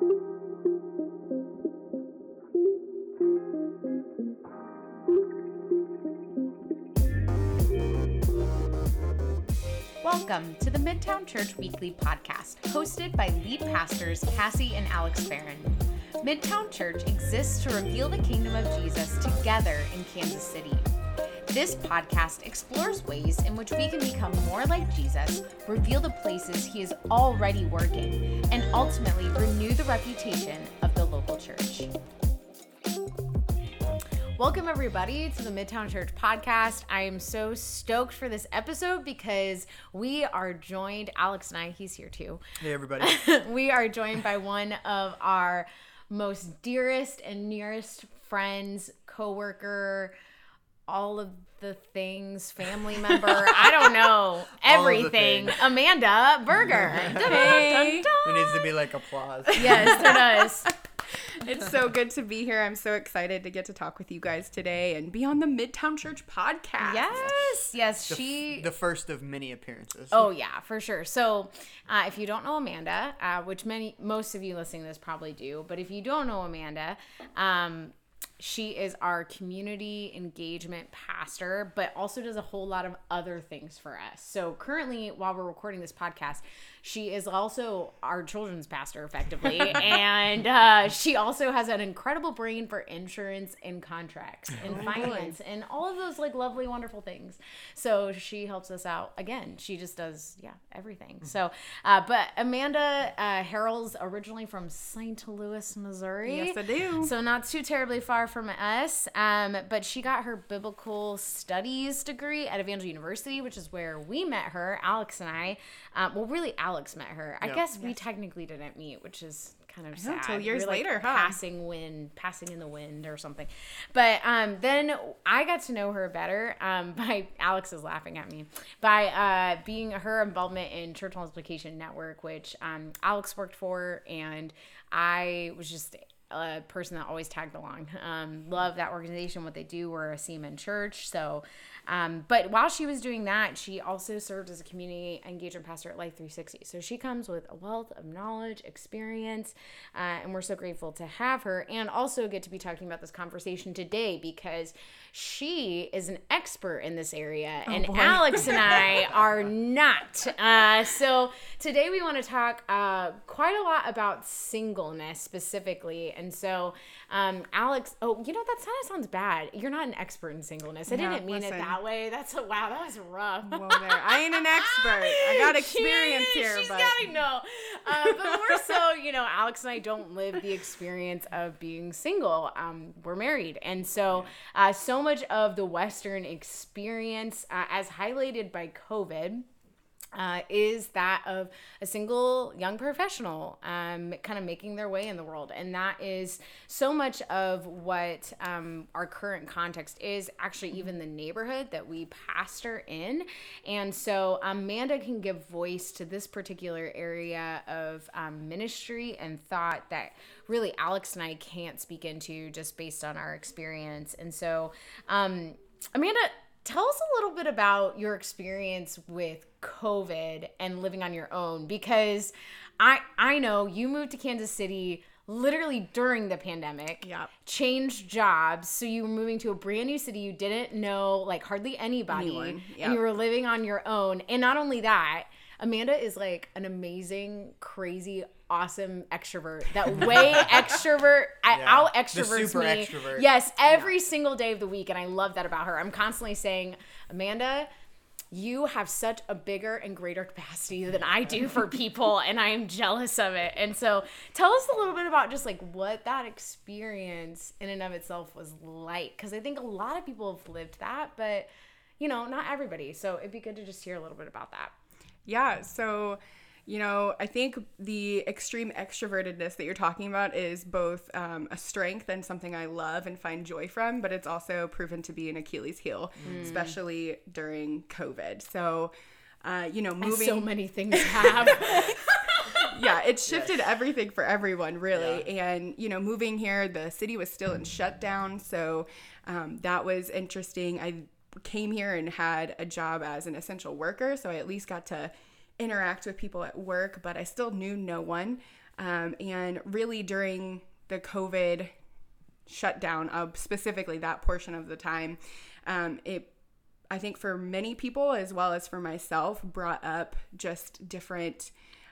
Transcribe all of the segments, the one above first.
Welcome to the Midtown Church Weekly podcast, hosted by lead pastors Cassie and Alex Barron. Midtown Church exists to reveal the kingdom of Jesus together in Kansas City. This podcast explores ways in which we can become more like Jesus, reveal the places he is already working, and ultimately renew the reputation of the local church. Welcome, everybody, to the Midtown Church podcast. I am so stoked for this episode because we are joined, Alex and I, he's here too. Hey, everybody. we are joined by one of our most dearest and nearest friends, coworker, all of the things, family member, I don't know, everything. Amanda Berger. Hey. There needs to be like applause. Yes, there does. It's so good to be here. I'm so excited to get to talk with you guys today and be on the Midtown Church podcast. Yes, yes, The, she. the first of many appearances. Oh yeah, for sure. So, uh, if you don't know Amanda, uh, which many most of you listening to this probably do, but if you don't know Amanda, um, she is our community engagement pastor, but also does a whole lot of other things for us. So currently, while we're recording this podcast, she is also our children's pastor, effectively, and uh, she also has an incredible brain for insurance and contracts and finance and all of those like lovely, wonderful things. So she helps us out. Again, she just does yeah everything. So, uh, but Amanda uh, Harrell's originally from St. Louis, Missouri. Yes, I do. So not too terribly far from us. Um, but she got her biblical studies degree at Evangel University, which is where we met her, Alex and I. Um, well, really, Alex met her. I Yep. guess we technically didn't meet, which is kind of know, sad. till years We were, like, later, huh? Passing wind, passing in the wind, or something. But um, then I got to know her better um, by Alex is laughing at me by uh, being her involvement in Church Multiplication Network, which um, Alex worked for, and I was just a person that always tagged along. Um, love that organization, what they do. We're a CMN church. So, um, but while she was doing that, she also served as a community engagement pastor at Life 360. So she comes with a wealth of knowledge, experience, uh, and we're so grateful to have her and also get to be talking about this conversation today because she is an expert in this area and boy. Alex and I are not. Uh, so today we want to talk uh, quite a lot about singleness specifically. And so, um, Alex, oh, you know, that kind of sounds bad. You're not an expert in singleness. I No, didn't mean it listen. That way. That's a wow, that was rough. Whoa there. I ain't an expert. I got experience She- here, she's but gotta know. Uh, but more so, you know, Alex and I don't live the experience of being single. Um, we're married, and so uh, so much of the Western experience, uh, as highlighted by COVID. Uh, is that of a single young professional um, kind of making their way in the world. And that is so much of what um, our current context is, actually, even the neighborhood that we pastor in. And so Amanda can give voice to this particular area of um, ministry and thought that really Alex and I can't speak into just based on our experience. And so, um, Amanda, tell us a little bit about your experience with COVID and living on your own because I I know you moved to Kansas City literally during the pandemic. Yep. Changed jobs, so you were moving to a brand new city you didn't know like hardly anybody Anyone, and you were living on your own. And not only that, Amanda is like an amazing, crazy, awesome extrovert that way extrovert Yeah. out extroverts super me. extrovert. Yes, every single day of the week, and I love that about her. I'm constantly saying, Amanda, you have such a bigger and greater capacity than I do for people, and I am jealous of it. And so, tell us a little bit about just like what that experience in and of itself was like, because I think a lot of people have lived that, but you know, not everybody. So it'd be good to just hear a little bit about that. yeah. So, you know, I think the extreme extrovertedness that you're talking about is both um, a strength and something I love and find joy from, but it's also proven to be an Achilles heel, especially during COVID. So, uh, you know, moving. So many things have. yeah, it shifted everything for everyone, really. And, you know, moving here, the city was still in shutdown. So um, that was interesting. I came here and had a job as an essential worker. So I at least got to interact with people at work, but I still knew no one. Um, and really during the COVID shutdown, uh, specifically that portion of the time, um, it I think for many people as well as for myself brought up just different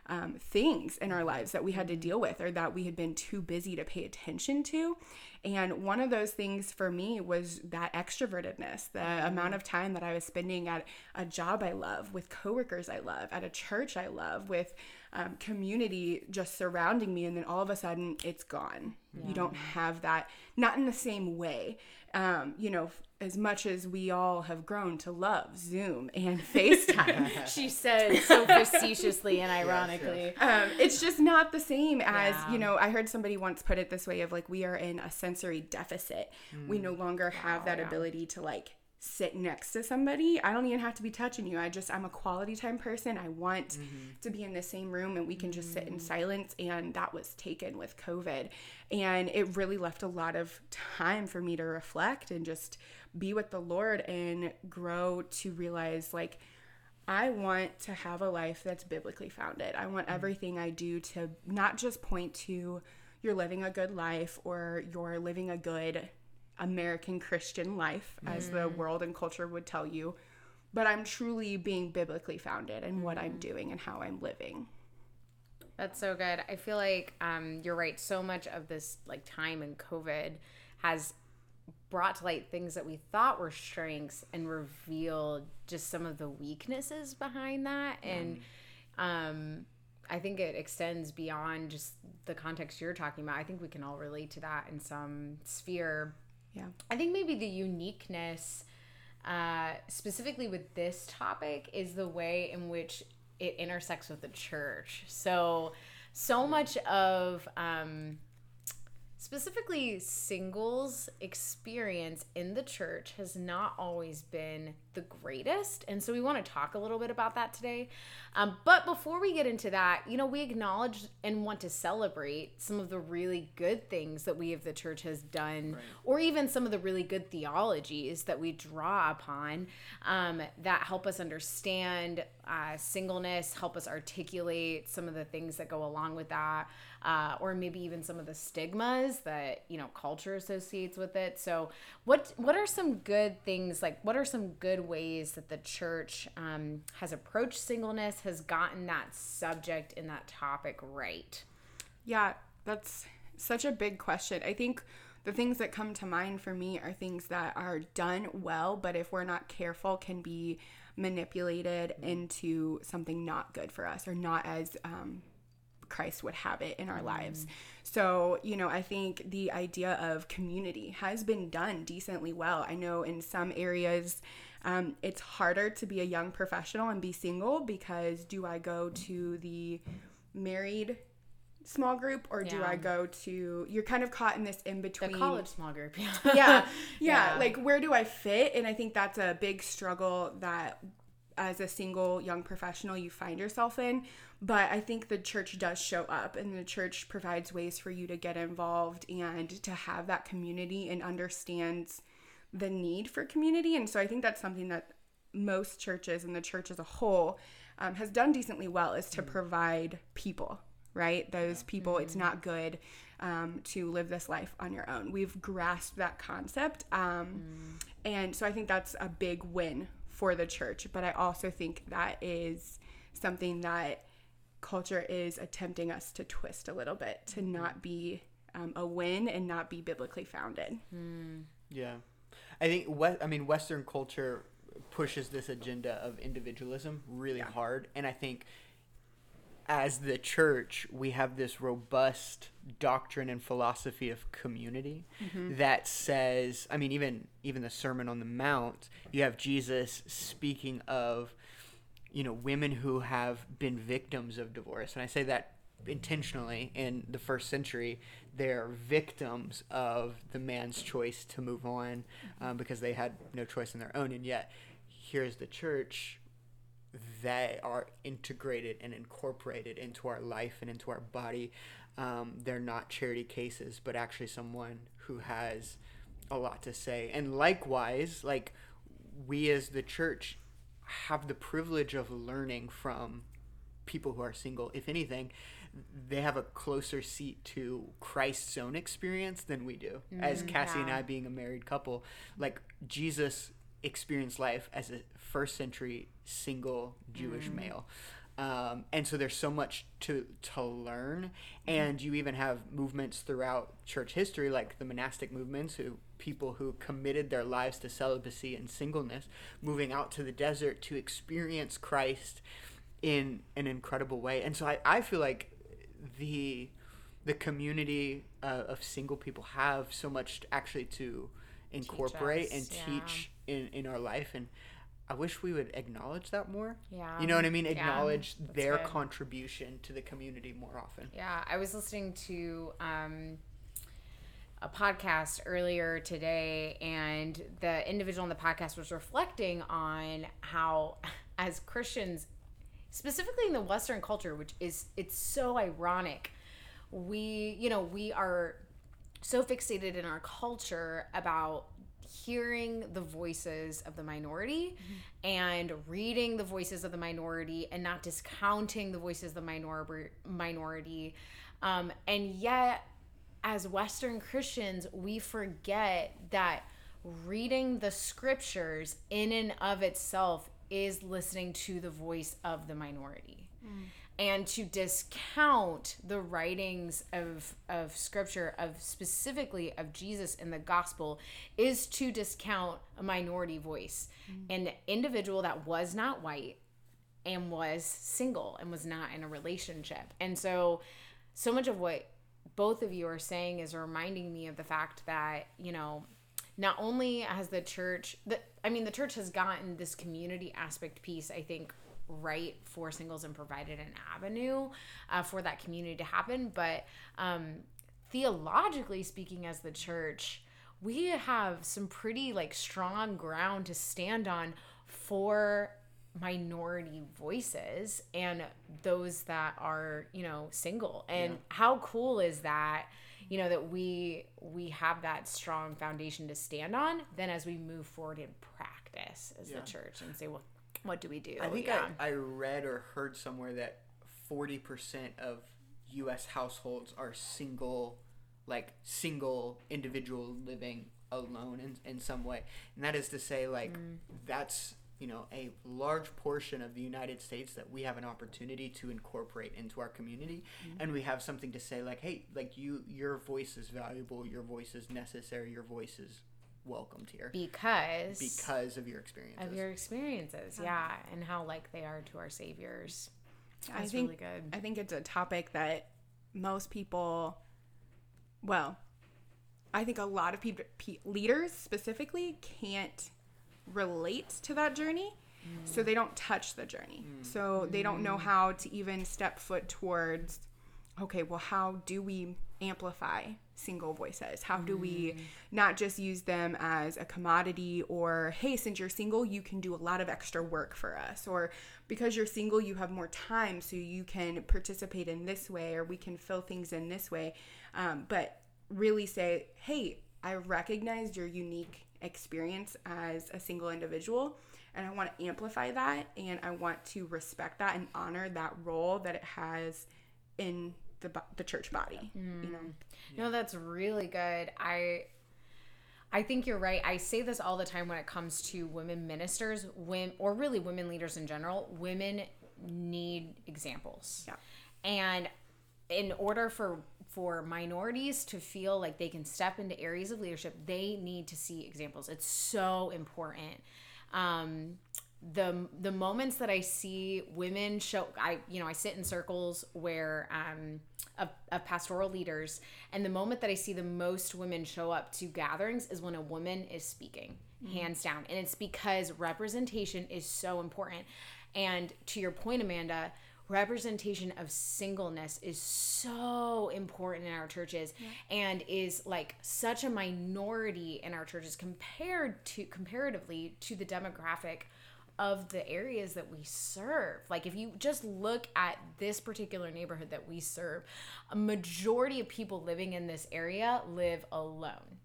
um, things in our lives that we had to deal with or that we had been too busy to pay attention to. And one of those things for me was that extrovertedness, the amount of time that I was spending at a job I love, with coworkers I love, at a church I love, with um, community just surrounding me. And then all of a sudden it's gone. You don't have that, not in the same way. Um, you know, as much as we all have grown to love Zoom and FaceTime, she said so facetiously and ironically. um, it's just not the same as Yeah. you know i heard somebody once put it this way of like we are in a sensory deficit we no longer have that yeah. ability to like sit next to somebody i don't even have to be touching you. I just i'm a quality time person. I want mm-hmm. to be in the same room and we can just sit in mm-hmm. silence and that was taken with covid. And it really left a lot of time for me to reflect and just be with the lord and grow to realize like I want to have a life that's biblically founded. I want mm-hmm. everything I do to not just point to you're living a good life or you're living a good American Christian life, as the world and culture would tell you, but I'm truly being biblically founded in what I'm doing and how I'm living. That's so good. I feel like um, you're right. So much of this like time in COVID has brought to light things that we thought were strengths and revealed just some of the weaknesses behind that. And um, I think it extends beyond just the context you're talking about. I think we can all relate to that in some sphere. Yeah. I think maybe the uniqueness, uh, specifically with this topic, is the way in which it intersects with the church. So, so much of um, specifically singles experience in the church has not always been the greatest and so we want to talk a little bit about that today. Um, but before we get into that you know we acknowledge and want to celebrate some of the really good things that we of the church has done or even some of the really good theologies that we draw upon um, that help us understand uh, singleness help us articulate some of the things that go along with that uh, or maybe even some of the stigmas that you know culture associates with it. So, what what are some good things like? What are some good ways that the church um, has approached singleness, has gotten that subject and that topic right? Yeah, that's such a big question. I think the things that come to mind for me are things that are done well, but if we're not careful, can be manipulated into something not good for us or not as um, Christ would have it in our lives. So, you know, I think the idea of community has been done decently well. I know in some areas, um, it's harder to be a young professional and be single because do I go to the married small group or do I go to you're kind of caught in this in The between college small group, yeah, yeah, yeah Yeah. like where do i fit and i think that's a big struggle that as a single young professional you find yourself in but i think the church does show up and the church provides ways for you to get involved and to have that community and understands the need for community. And so i think that's something that most churches and the church as a whole um, has done decently well is to provide people right? Those people it's not good um, to live this life on your own. We've grasped that concept um, and so i think that's a big win for the church but i also think that is something that culture is attempting us to twist a little bit to not be um, a win and not be biblically founded. Yeah, I think we- I mean Western culture pushes this agenda of individualism really hard, and I think as the church we have this robust doctrine and philosophy of community that says i mean even even the sermon on the mount you have jesus speaking of you know women who have been victims of divorce. And i say that intentionally in the first century they're victims of the man's choice to move on um, because they had no choice in their own. And yet here's the church they are integrated and incorporated into our life and into our body um, they're not charity cases but actually someone who has a lot to say and likewise like we as the church have the privilege of learning from people who are single if anything they have a closer seat to Christ's own experience than we do. As Cassie and. I being a married couple, like Jesus experienced life as a first century single Jewish male. Um, and so there's so much to to learn, and you even have movements throughout church history, like the monastic movements, who people who committed their lives to celibacy and singleness, moving out to the desert to experience Christ in an incredible way. And so I, I feel like the the community uh, of single people have so much actually to incorporate us, and yeah. teach in, in our life and I wish we would acknowledge that more. Yeah. You know what I mean? Acknowledge that's their good. contribution to the community more often. Yeah, I was listening to um, a podcast earlier today, and the individual in the podcast was reflecting on how, as Christians, specifically in the Western culture, which is it's so ironic, we you know we are so fixated in our culture about hearing the voices of the minority and reading the voices of the minority and not discounting the voices of the minor- minority. Um, and yet as western christians we forget that reading the scriptures in and of itself is listening to the voice of the minority and to discount the writings of of scripture of specifically of Jesus in the gospel is to discount a minority voice. Mm. An individual that was not white and was single and was not in a relationship. And so so much of what both of you are saying is reminding me of the fact that you know not only has the church the, i mean the church has gotten this community aspect piece i think right for singles and provided an avenue uh, for that community to happen. But um, theologically speaking as the church we have some pretty like strong ground to stand on for minority voices and those that are you know single. And how cool is that you know that we we have that strong foundation to stand on then as we move forward in practice as Yeah. the church and say well what do we do I think yeah I, I read or heard somewhere that 40% of US households are single, like single individual living alone in, in some way. And that is to say, like, hmm. that's, you know, a large portion of the United States that we have an opportunity to incorporate into our community. Hmm. And we have something to say, like, hey, like, you, your voice is valuable, your voice is necessary, your voice is welcomed here because because of your experiences. of your experiences yeah and how like they are to our saviors I That's think really good. I think it's a topic that most people, well, I think a lot of people, pe- leaders specifically, can't relate to that journey, so they don't touch the journey. Mm. So they don't know mm. how to even step foot towards. Okay, well, how do we amplify single voices? How do we not just use them as a commodity or, hey, since you're single, you can do a lot of extra work for us? Or because you're single, you have more time, so you can participate in this way or we can fill things in this way. Um, but really say, hey, I recognize your unique experience as a single individual and I want to amplify that and I want to respect that and honor that role that it has in the, the church body, you know. No, that's really good. I I think you're right. I say this all the time when it comes to women ministers, women or really women leaders in general. Women need examples. Yeah. And in order for for minorities to feel like they can step into areas of leadership, they need to see examples. It's so important. Um, the the moments that I see women show, I you know I sit in circles where um, of, of pastoral leaders, and the moment that I see the most women show up to gatherings is when a woman is speaking, hands down, and it's because representation is so important. And to your point, Amanda, representation of singleness is so important in our churches and is like such a minority in our churches compared to comparatively to the demographic of the areas that we serve. Like if you just look at this particular neighborhood that we serve, a majority of people living in this area live alone.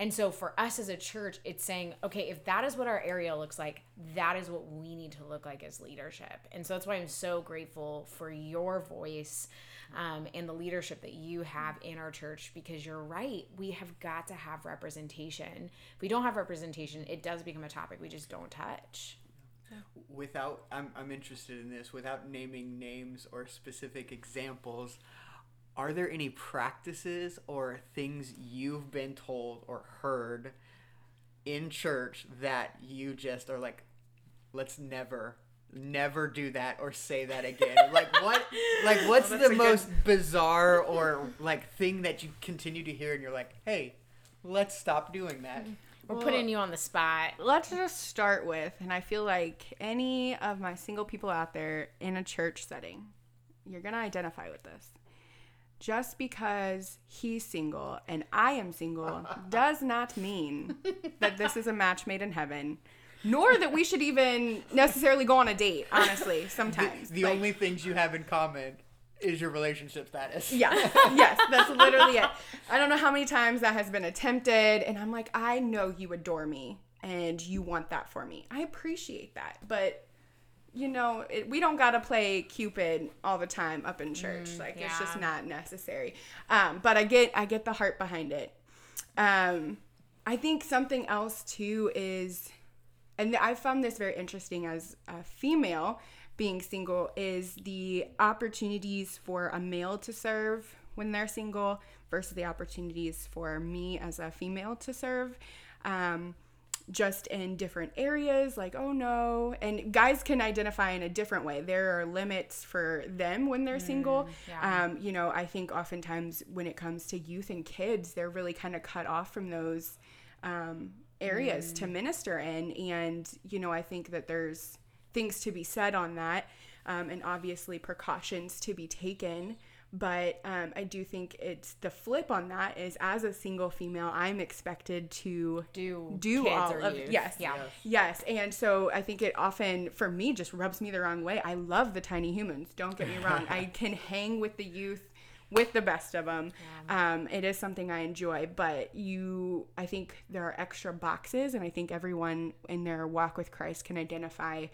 And so for us as a church, it's saying, okay, if that is what our area looks like, that is what we need to look like as leadership. And so that's why I'm so grateful for your voice um, and the leadership that you have in our church because you're right. We have got to have representation. If we don't have representation, it does become a topic we just don't touch. Without, I'm, I'm interested in this, without naming names or specific examples, are there any practices or things you've been told or heard in church that you just are like, let's never never do that or say that again? Like what like what's the most good... bizarre or like thing that you continue to hear and you're like hey let's stop doing that we're well, putting you on the spot let's just start with and i feel like any of my single people out there in a church setting you're gonna identify with this just because he's single and I am single does not mean that this is a match made in heaven, nor that we should even necessarily go on a date, honestly, sometimes. The, the like, only things you have in common is your relationship status. Yeah. yes, that's literally it. I don't know how many times that has been attempted and I'm like, I know you adore me and you want that for me. I appreciate that. But you know, it, we don't gotta play Cupid all the time up in church. Mm, like yeah. it's just not necessary. Um, but I get I get the heart behind it. Um, I think something else too is, and I found this very interesting as a female being single is the opportunities for a male to serve when they're single versus the opportunities for me as a female to serve. Um, just in different areas like oh no and guys can identify in a different way there are limits for them when they're mm, single yeah. um, you know i think oftentimes when it comes to youth and kids they're really kind of cut off from those um, areas mm. to minister in and you know i think that there's things to be said on that um, and obviously precautions to be taken but um, I do think it's the flip on that is as a single female, I'm expected to do do all of youth. yes, yeah, yes, and so I think it often for me just rubs me the wrong way. I love the tiny humans. Don't get me wrong. I can hang with the youth with the best of them. Yeah. Um, it is something I enjoy, but you, I think there are extra boxes, and I think everyone in their walk with Christ can identify.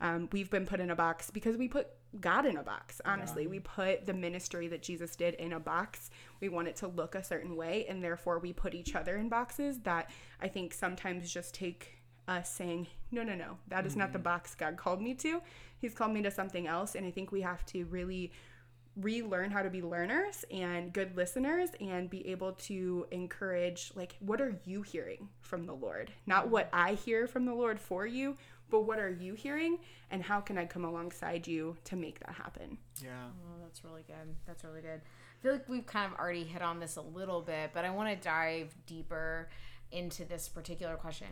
Um, we've been put in a box because we put God in a box, honestly. Yeah. We put the ministry that Jesus did in a box. We want it to look a certain way, and therefore we put each other in boxes that I think sometimes just take us saying, no, no, no, that is mm-hmm. not the mm-hmm. box God called me to. He's called me to something else. And I think we have to really relearn how to be learners and good listeners and be able to encourage like what are you hearing from the lord not what i hear from the lord for you but what are you hearing and how can I come alongside you to make that happen? Yeah. Oh, that's really good. That's really good. I feel like we've kind of already hit on this a little bit, but I want to dive deeper into this particular question.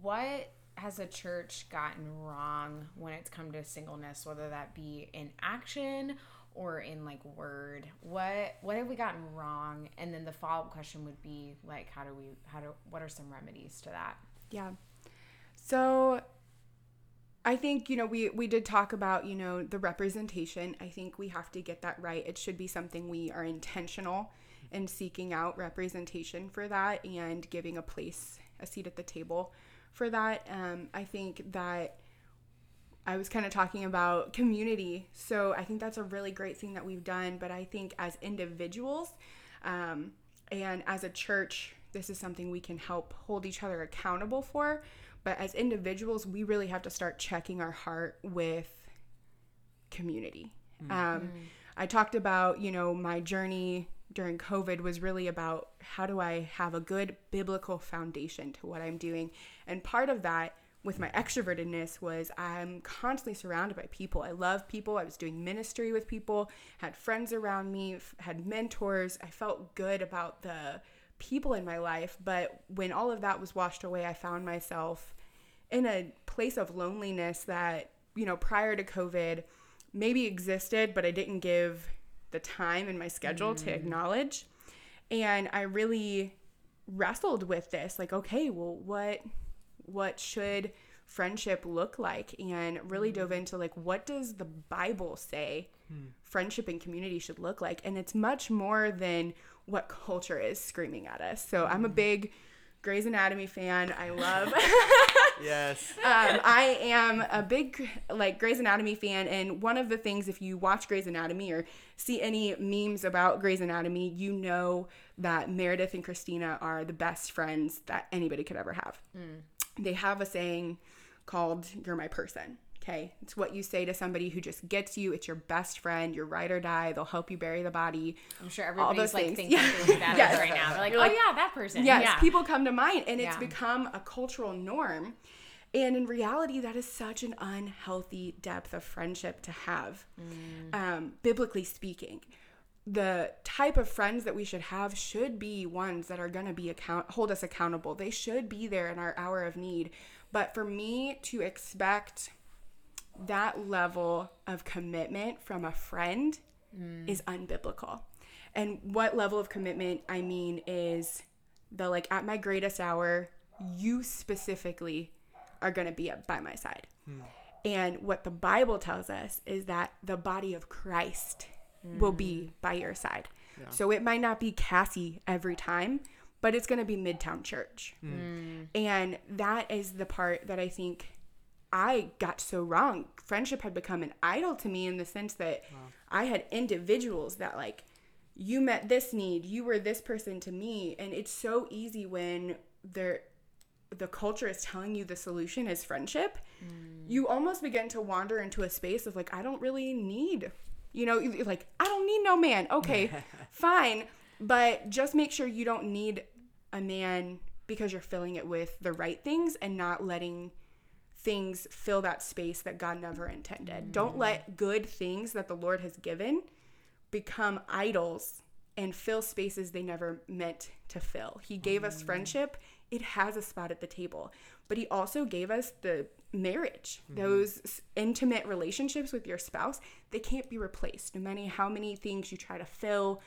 What has a church gotten wrong when it's come to singleness, whether that be in action or in like word? What what have we gotten wrong? And then the follow up question would be like, how do we how do what are some remedies to that? Yeah. So I think, you know, we, we did talk about, you know, the representation. I think we have to get that right. It should be something we are intentional in seeking out representation for that and giving a place, a seat at the table for that. Um, I think that I was kind of talking about community. So I think that's a really great thing that we've done. But I think as individuals um, and as a church, this is something we can help hold each other accountable for but as individuals, we really have to start checking our heart with community. Mm-hmm. Um, I talked about, you know, my journey during COVID was really about how do I have a good biblical foundation to what I'm doing. And part of that with my extrovertedness was I'm constantly surrounded by people. I love people. I was doing ministry with people, had friends around me, had mentors. I felt good about the people in my life. But when all of that was washed away, I found myself in a place of loneliness that, you know, prior to COVID maybe existed, but I didn't give the time in my schedule mm. to acknowledge. And I really wrestled with this like, okay, well, what what should friendship look like and really mm. dove into like what does the bible say mm. friendship and community should look like and it's much more than what culture is screaming at us. So I'm a mm. big Grey's Anatomy fan. I love. Yes. um, I am a big like Grey's Anatomy fan, and one of the things if you watch Grey's Anatomy or see any memes about Grey's Anatomy, you know that Meredith and Cristina are the best friends that anybody could ever have. They have a saying called "You're my person." Okay, it's what you say to somebody who just gets you. It's your best friend, your ride or die. They'll help you bury the body. I'm sure everybody's like things. thinking Yeah. that Yes. right now. They're like, You're oh like, yeah, that person. Yes, yeah. people come to mind, and it's Yeah. become a cultural norm. And in reality, that is such an unhealthy depth of friendship to have, um, biblically speaking. The type of friends that we should have should be ones that are going to be account hold us accountable. They should be there in our hour of need. But for me to expect that level of commitment from a friend mm. is unbiblical. And what level of commitment I mean is the like at my greatest hour, you specifically are going to be up by my side. Hmm. And what the Bible tells us is that the body of Christ will be mm. by your side. So it might not be Cassie every time, but it's going to be Midtown Church. Hmm. Mm. And that is the part that I think I got so wrong. Friendship had become an idol to me in the sense that I had individuals that like you met this need, you were this person to me, and it's so easy when there the culture is telling you the solution is friendship. Mm. You almost begin to wander into a space of like I don't really need, you know, like I don't need no man. Okay, fine, but just make sure you don't need a man because you're filling it with the right things and not letting things fill that space that God never intended. Mm. Don't let good things that the Lord has given become idols and fill spaces they never meant to fill. He gave us mm. friendship, it has a spot at the table, but He also gave us the marriage, mm-hmm. those intimate relationships with your spouse. They can't be replaced, no matter how many things you try to fill.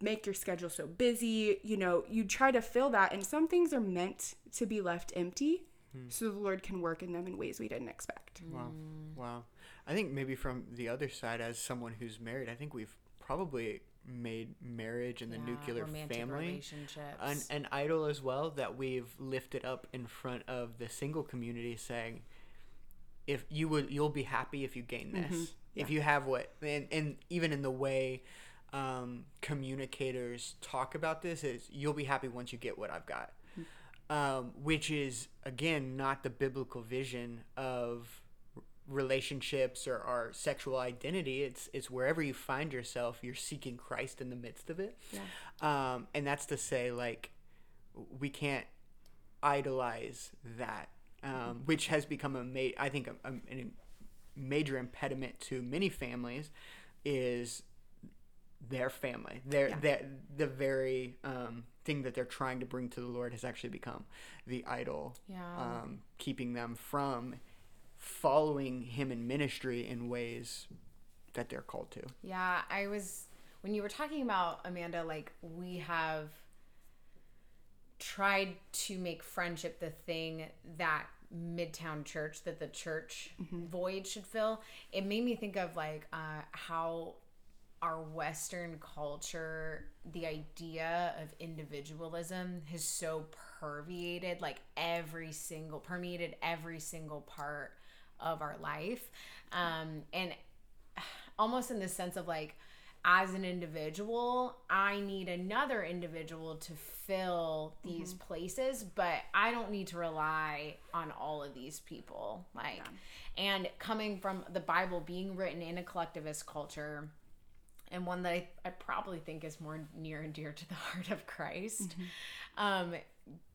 Make your schedule so busy, you know, you try to fill that, and some things are meant to be left empty Hmm. so the Lord can work in them in ways we didn't expect. Wow. Hmm. Wow. I think maybe from the other side, as someone who's married, I think we've probably made marriage and the Yeah, nuclear family an, an idol as well that we've lifted up in front of the single community saying if you would you'll be happy if you gain mm-hmm. this. If you have what and, and even in the way um, communicators talk about this is you'll be happy once you get what i've got um, which is again not the biblical vision of relationships or our sexual identity it's it's wherever you find yourself you're seeking christ in the midst of it Yeah. um, and that's to say like we can't idolize that um, which has become a ma- i think a, a, a major impediment to many families is their family their Yeah. their the very um, thing that they're trying to bring to the lord has actually become the idol Yeah. um, keeping them from following him in ministry in ways that they're called to Yeah, I was when you were talking about Amanda, like we have tried to make friendship the thing that Midtown Church that the church void should fill. It made me think of like uh, how our Western culture, the idea of individualism has so permeated like every single permeated every single part of our life, um, and almost in the sense of like as an individual i need another individual to fill these places but i don't need to rely on all of these people like and coming from the bible being written in a collectivist culture and one that I, I probably think is more near and dear to the heart of Christ. Um,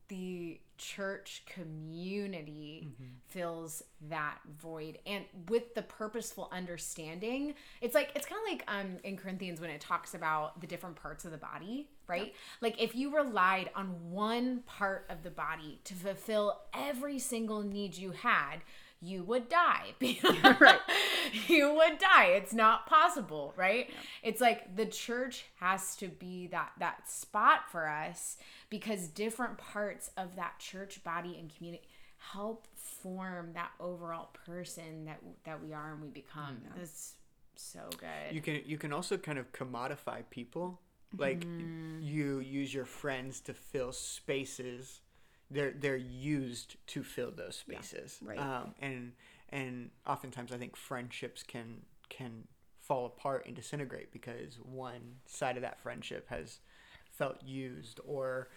the church community fills that void, and with the purposeful understanding, it's like it's kind of like um in Corinthians when it talks about the different parts of the body, right? Like if you relied on one part of the body to fulfill every single need you had, you would die. Right. you would die. It's not possible, right? It's like the church has to be that that spot for us because different parts of that church body and community help form that overall person that that we are and we become. Mm-hmm. That's so good. you can you can also kind of commodify people like mm-hmm. you use your friends to fill spaces they're they're used to fill those spaces. right. Um, and and oftentimes I think friendships can can fall apart and disintegrate because one side of that friendship has felt used or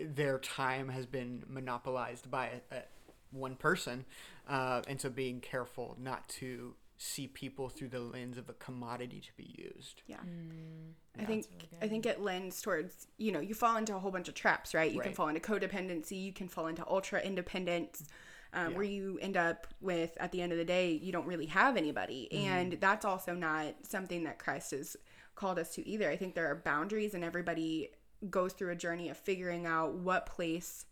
their time has been monopolized by a, a, one person uh, and so being careful not to see people through the lens of a commodity to be used. Yeah. Mm, I think I think it lends towards you know you fall into a whole bunch of traps, right? You can fall into codependency, you can fall into ultra independence, um, where you end up with at the end of the day you don't really have anybody, mm-hmm. and that's also not something that Christ has called us to either. I think there are boundaries, and everybody goes through a journey of figuring out what place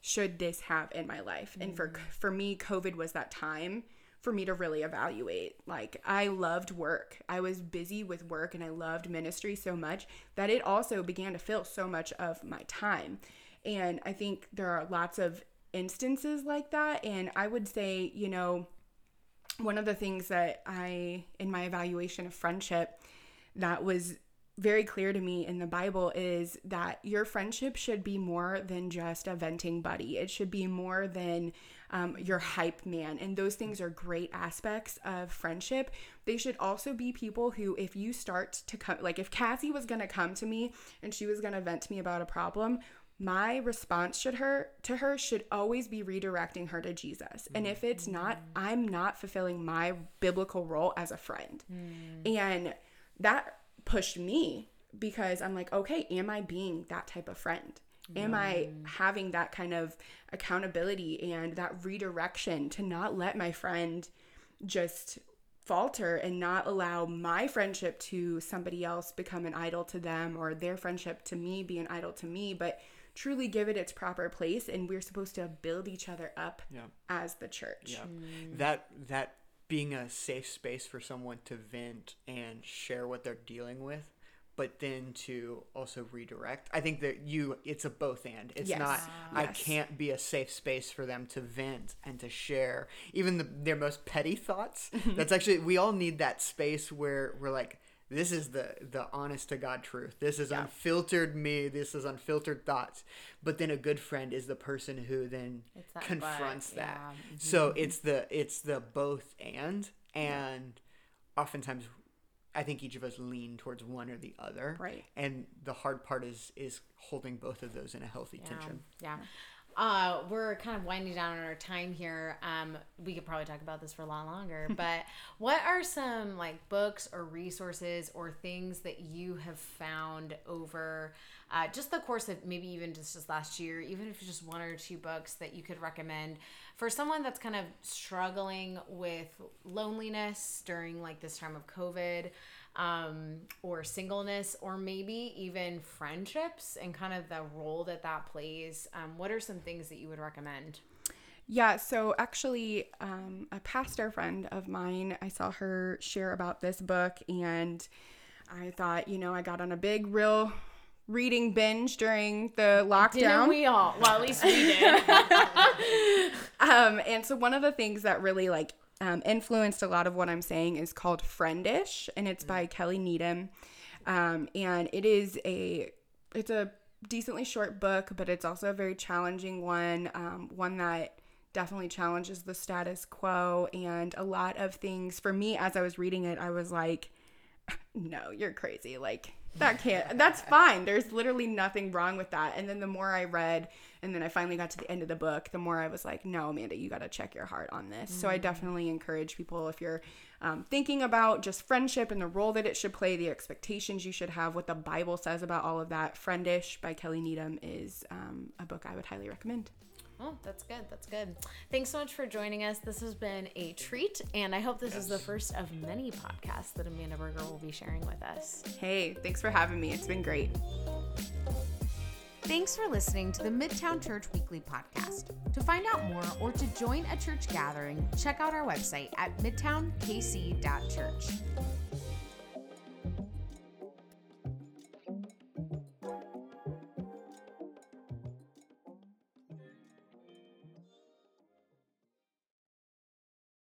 should this have in my life. And for mm. for me covid was that time for me to really evaluate. Like i loved work. I was busy with work and i loved ministry so much that it also began to fill so much of my time. And i think there are lots of instances like that. And i would say you know one of the things that i in my evaluation of friendship that was very clear to me in the Bible is that your friendship should be more than just a venting buddy. It should be more than um, your hype man. And those things are great aspects of friendship. They should also be people who, if you start to come, like if Cassie was going to come to me and she was going to vent to me about a problem, my response should her to her should always be redirecting her to Jesus. And if it's not, I'm not fulfilling my biblical role as a friend. And that pushed me because I'm like, okay, am I being that type of friend? Am I having that kind of accountability and that redirection to not let my friend just falter and not allow my friendship to somebody else become an idol to them or their friendship to me be an idol to me, but truly give it its proper place and we're supposed to build each other up Yeah. as the church. Yeah. Mm. That that being a safe space for someone to vent and share what they're dealing with, but then to also redirect. I think that you it's a both and. It's Yes. not I can't be a safe space for them to vent and to share even the, their most petty thoughts. That's actually we all need that space where we're like this is the the honest to god truth this is unfiltered me this is unfiltered thoughts but then a good friend is the person who then that confronts but, that yeah. Mm-hmm. so it's the it's the both and and oftentimes i think each of us lean towards one or the other Right. and the hard part is is holding both of those in a healthy tension Yeah. Uh, we're kind of winding down on our time here. Um, we could probably talk about this for a lot longer, but what are some like books or resources or things that you have found over uh, just the course of maybe even just this last year, even if it's just one or two books that you could recommend for someone that's kind of struggling with loneliness during like this time of COVID? Um, or singleness, or maybe even friendships and kind of the role that that plays. Um, what are some things that you would recommend? Yeah, so actually, um, a pastor friend of mine, I saw her share about this book, and I thought, you know, I got on a big, real reading binge during the Didn't lockdown. we all? Well, at least we did. Um, and so one of the things that really like um, influenced a lot of what I'm saying is called Friendish, and it's by Kelly Needham. Um, and it is a it's a decently short book, but it's also a very challenging one. Um, one that definitely challenges the status quo and a lot of things. For me, as I was reading it, I was like, no, you're crazy. Like that can't. That's fine. There's literally nothing wrong with that. And then the more I read, and then I finally got to the end of the book, the more I was like, no, Amanda, you got to check your heart on this. So I definitely encourage people if you're um, thinking about just friendship and the role that it should play, the expectations you should have, what the Bible says about all of that. Friendish by Kelly Needham is um, a book I would highly recommend. Oh, that's good. That's good. Thanks so much for joining us. This has been a treat, and I hope this is the first of many podcasts that Amanda Berger will be sharing with us. Hey, thanks for having me. It's been great. Thanks for listening to the Midtown Church Weekly Podcast. To find out more or to join a church gathering, check out our website at midtownkc.church.